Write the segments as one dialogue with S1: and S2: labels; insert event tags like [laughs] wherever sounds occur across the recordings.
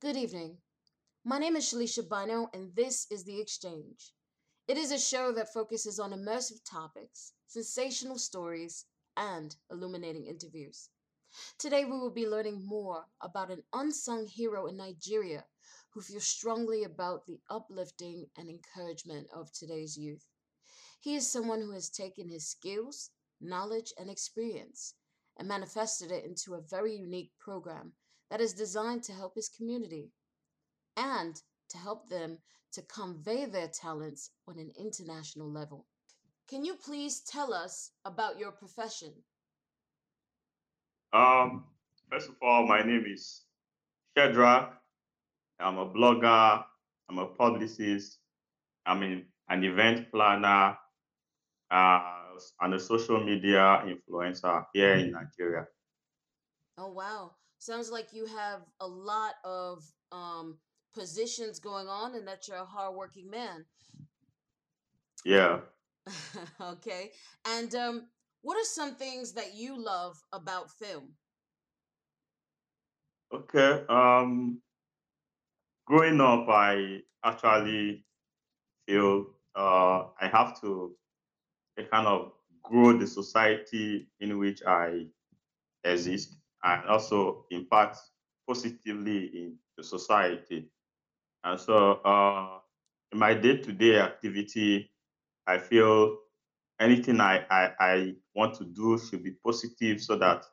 S1: Good evening. My name is Shalisha Bino, and this is The Exchange. It is a show that focuses on immersive topics, sensational stories, and illuminating interviews. Today, we will be learning more about an unsung hero in Nigeria who feels strongly about the uplifting and encouragement of today's youth. He is someone who has taken his skills, knowledge, and experience and manifested it into a very unique program that is designed to help his community and to help them to convey their talents on an international level. Can you please tell us about your profession?
S2: Um, first of all, my name is Shedrack. I'm a blogger. I'm a publicist. I'm in, an event planner uh, and a social media influencer here in Nigeria.
S1: Oh, wow. Sounds like you have a lot of um, positions going on and that you're a hardworking man.
S2: Yeah. [laughs]
S1: okay. And um, what are some things that you love about film?
S2: Okay. Um, growing up, I actually feel uh, I have to kind of grow the society in which I exist and also impact positively in the society. And so, uh, in my day to day activity, I feel anything I, I, I want to do should be positive so that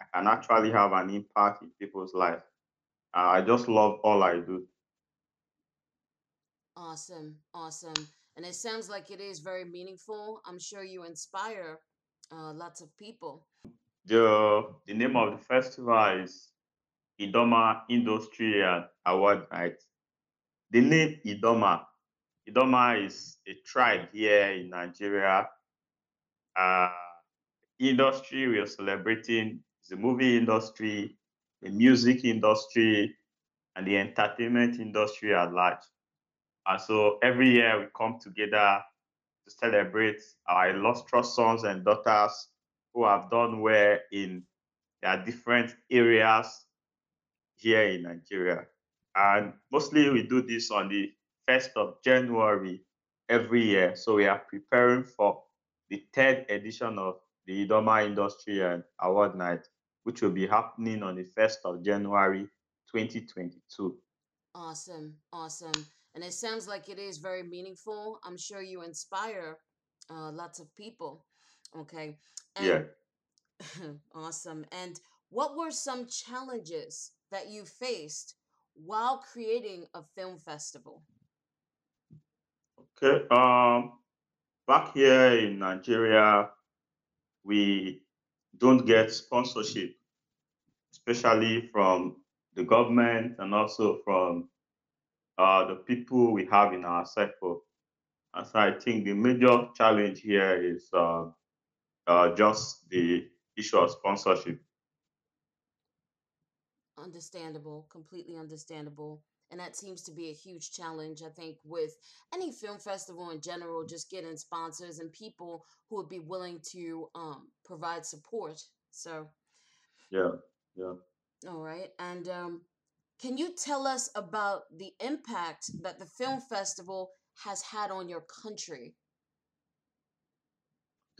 S2: I can actually have an impact in people's life. Uh, I just love all I do.
S1: Awesome. Awesome. And it sounds like it is very meaningful. I'm sure you inspire uh, lots of people.
S2: The, the name of the festival is Idoma Industry Award Night. The name Idoma, Idoma is a tribe here in Nigeria. Uh, industry we are celebrating the movie industry, the music industry, and the entertainment industry at large. And so every year we come together to celebrate our illustrious sons and daughters who have done well in their different areas here in Nigeria. And mostly we do this on the 1st of January every year. So we are preparing for the third edition of the Idoma Industry and Award Night, which will be happening on the 1st of January 2022.
S1: Awesome. Awesome. And it sounds like it is very meaningful. I'm sure you inspire uh, lots of people. Okay.
S2: And, yeah. [laughs]
S1: awesome. And what were some challenges that you faced while creating a film festival?
S2: Okay. Um, back here in Nigeria, we don't get sponsorship, especially from the government and also from uh, the people we have in our circle. And so I think the major challenge here is uh, uh, just the issue of sponsorship.
S1: Understandable, completely understandable. And that seems to be a huge challenge, I think, with any film festival in general, just getting sponsors and people who would be willing to um, provide support. So,
S2: yeah, yeah.
S1: All right. And um, can you tell us about the impact that the film festival has had on your country?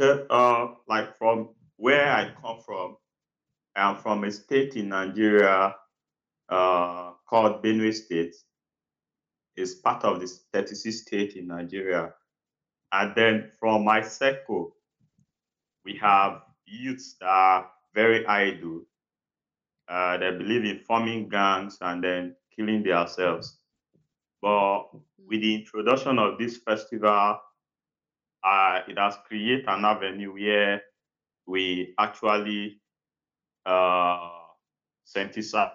S2: Uh, like from where I come from, I'm from a state in Nigeria uh, called Benue State. It's part of the 36 state in Nigeria. And then from my circle, we have youths that are very idle. Uh, they believe in forming gangs and then killing themselves. But with the introduction of this festival, uh, it has created an avenue where we actually uh, sensitize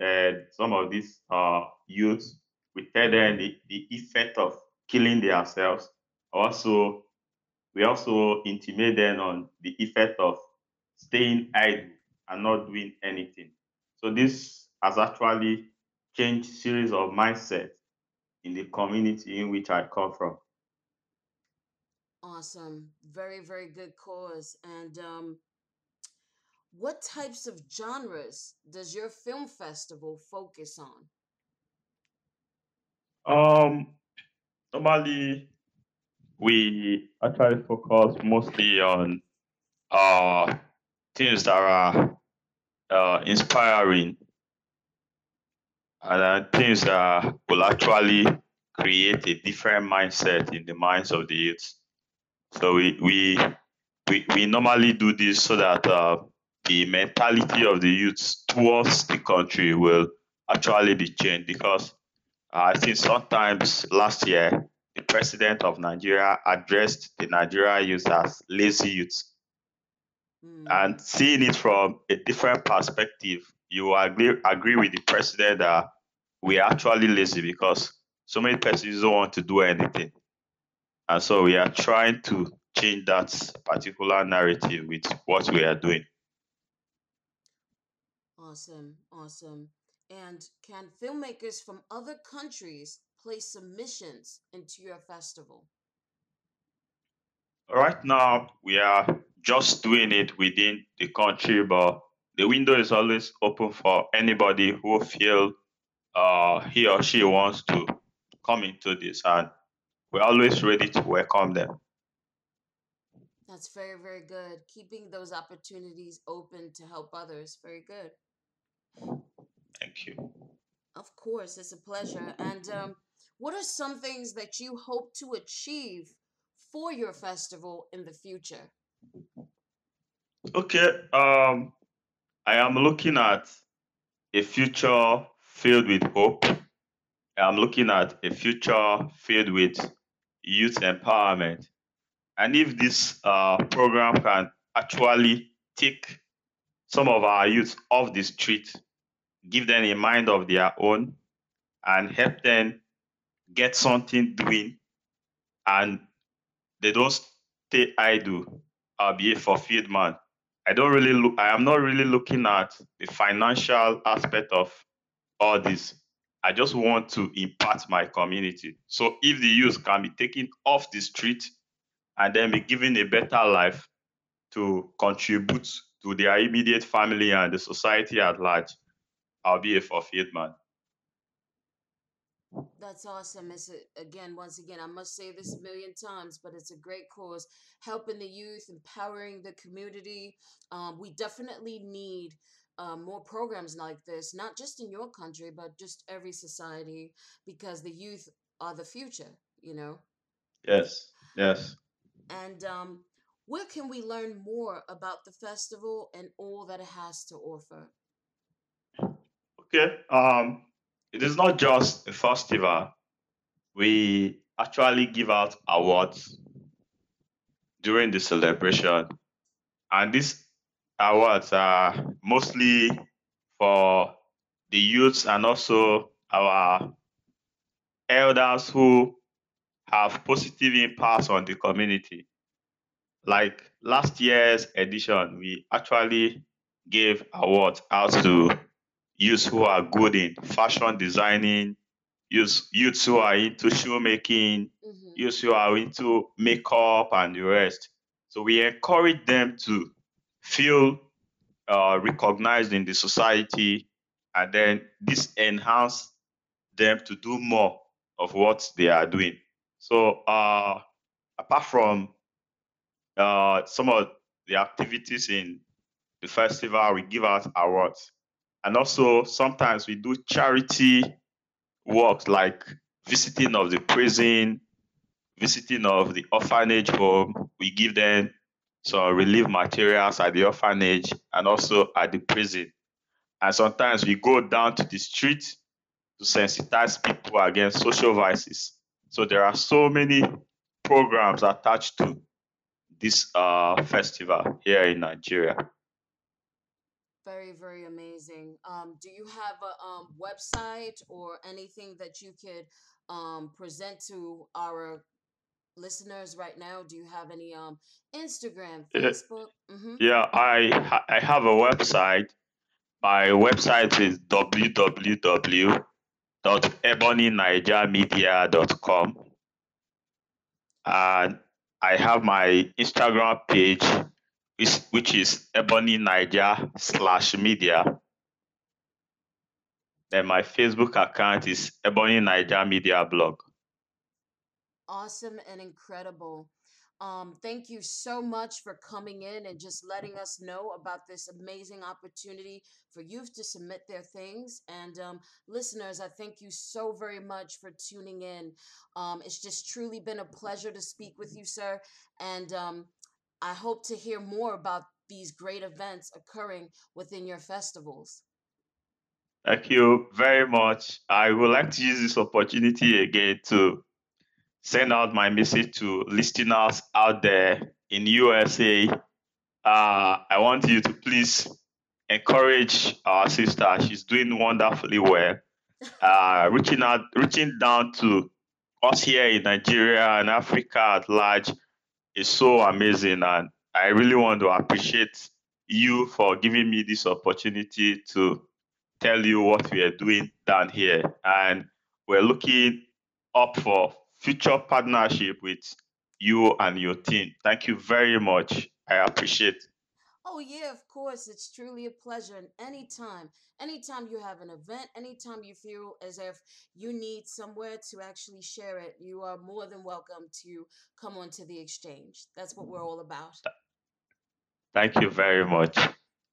S2: uh, some of these uh, youths. We tell them the, the effect of killing themselves. Also, we also intimate them on the effect of staying idle and not doing anything. So this has actually changed series of mindset in the community in which I come from.
S1: Awesome. Very, very good cause. And um, what types of genres does your film festival focus on?
S2: Um, normally we actually focus mostly on uh things that are uh, inspiring and uh, things that will actually create a different mindset in the minds of the youth. So we we we, we normally do this so that uh, the mentality of the youth towards the country will actually be changed because uh, I think sometimes last year the president of Nigeria addressed the Nigeria youth as lazy youth. Mm. And seeing it from a different perspective, you agree agree with the president that we are actually lazy because so many persons don't want to do anything. And so we are trying to change that particular narrative with what we are doing.
S1: Awesome, awesome. And can filmmakers from other countries place submissions into your festival?
S2: Right now, we are just doing it within the country, but the window is always open for anybody who feel uh, he or she wants to come into this, and we're always ready to welcome them.
S1: That's very, very good. Keeping those opportunities open to help others. Very good.
S2: Thank you.
S1: Of course, it's a pleasure. And um, what are some things that you hope to achieve for your festival in the future?
S2: Okay. Um, I am looking at a future filled with hope. I'm looking at a future filled with youth empowerment. And if this uh, program can actually take some of our youth off the street, give them a mind of their own, and help them get something doing, and they don't stay idle, I'll be a fulfilled man. I don't really look, I am not really looking at the financial aspect of all this. I just want to impact my community. So if the youth can be taken off the street and then be given a better life to contribute to their immediate family and the society at large, I'll be a fulfilled man.
S1: That's awesome. It's a, again, once again, I must say this a million times, but it's a great cause. Helping the youth, empowering the community. Um, we definitely need um, more programs like this, not just in your country, but just every society, because the youth are the future, you know?
S2: Yes, yes.
S1: And um, where can we learn more about the festival and all that it has to offer?
S2: Okay. Um, it is not just a festival. We actually give out awards during the celebration. And these awards are mostly for the youths and also our elders who have positive impacts on the community. Like last year's edition, we actually gave awards out to youths who are good in fashion designing, youths, youths who are into shoemaking, mm-hmm. youths who are into makeup and the rest. So we encourage them to feel uh, recognized in the society, and then this enhance them to do more of what they are doing. So uh, apart from uh, some of the activities in the festival, we give out awards. And also sometimes we do charity work like visiting of the prison, visiting of the orphanage home. We give them some relief materials at the orphanage and also at the prison. And sometimes we go down to the street to sensitize people against social vices. So there are so many programs attached to this uh, festival here in Nigeria.
S1: Very, very amazing. Um, do you have a um, website or anything that you could um, present to our listeners right now? Do you have any um, Instagram, Facebook?
S2: Mm-hmm. Yeah, I I have a website. My website is www.ebonynigermedia.com. And I have my Instagram page which, which is Ebony Niger slash media. Then my Facebook account is Ebony Niger Media Blog.
S1: Awesome and incredible. Um, thank you so much for coming in and just letting us know about this amazing opportunity for youth to submit their things. And um, listeners, I thank you so very much for tuning in. Um, it's just truly been a pleasure to speak with you, sir. And um, I hope to hear more about these great events occurring within your festivals.
S2: Thank you very much. I would like to use this opportunity again to send out my message to listeners out there in USA. Uh, I want you to please encourage our sister. She's doing wonderfully well. Uh, reaching out, reaching down to us here in Nigeria and Africa at large is so amazing, and I really want to appreciate you for giving me this opportunity to tell you what we are doing down here. And we're looking up for future partnership with you and your team. Thank you very much. I appreciate.
S1: Oh yeah, of course. It's truly a pleasure. And anytime, anytime you have an event, anytime you feel as if you need somewhere to actually share it, you are more than welcome to come onto the exchange. That's what we're all about.
S2: Thank you very much.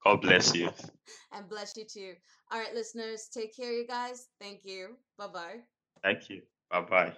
S2: God bless you. [laughs]
S1: and bless you too. All right, listeners, take care, you guys. Thank you. Bye bye.
S2: Thank you. Bye bye.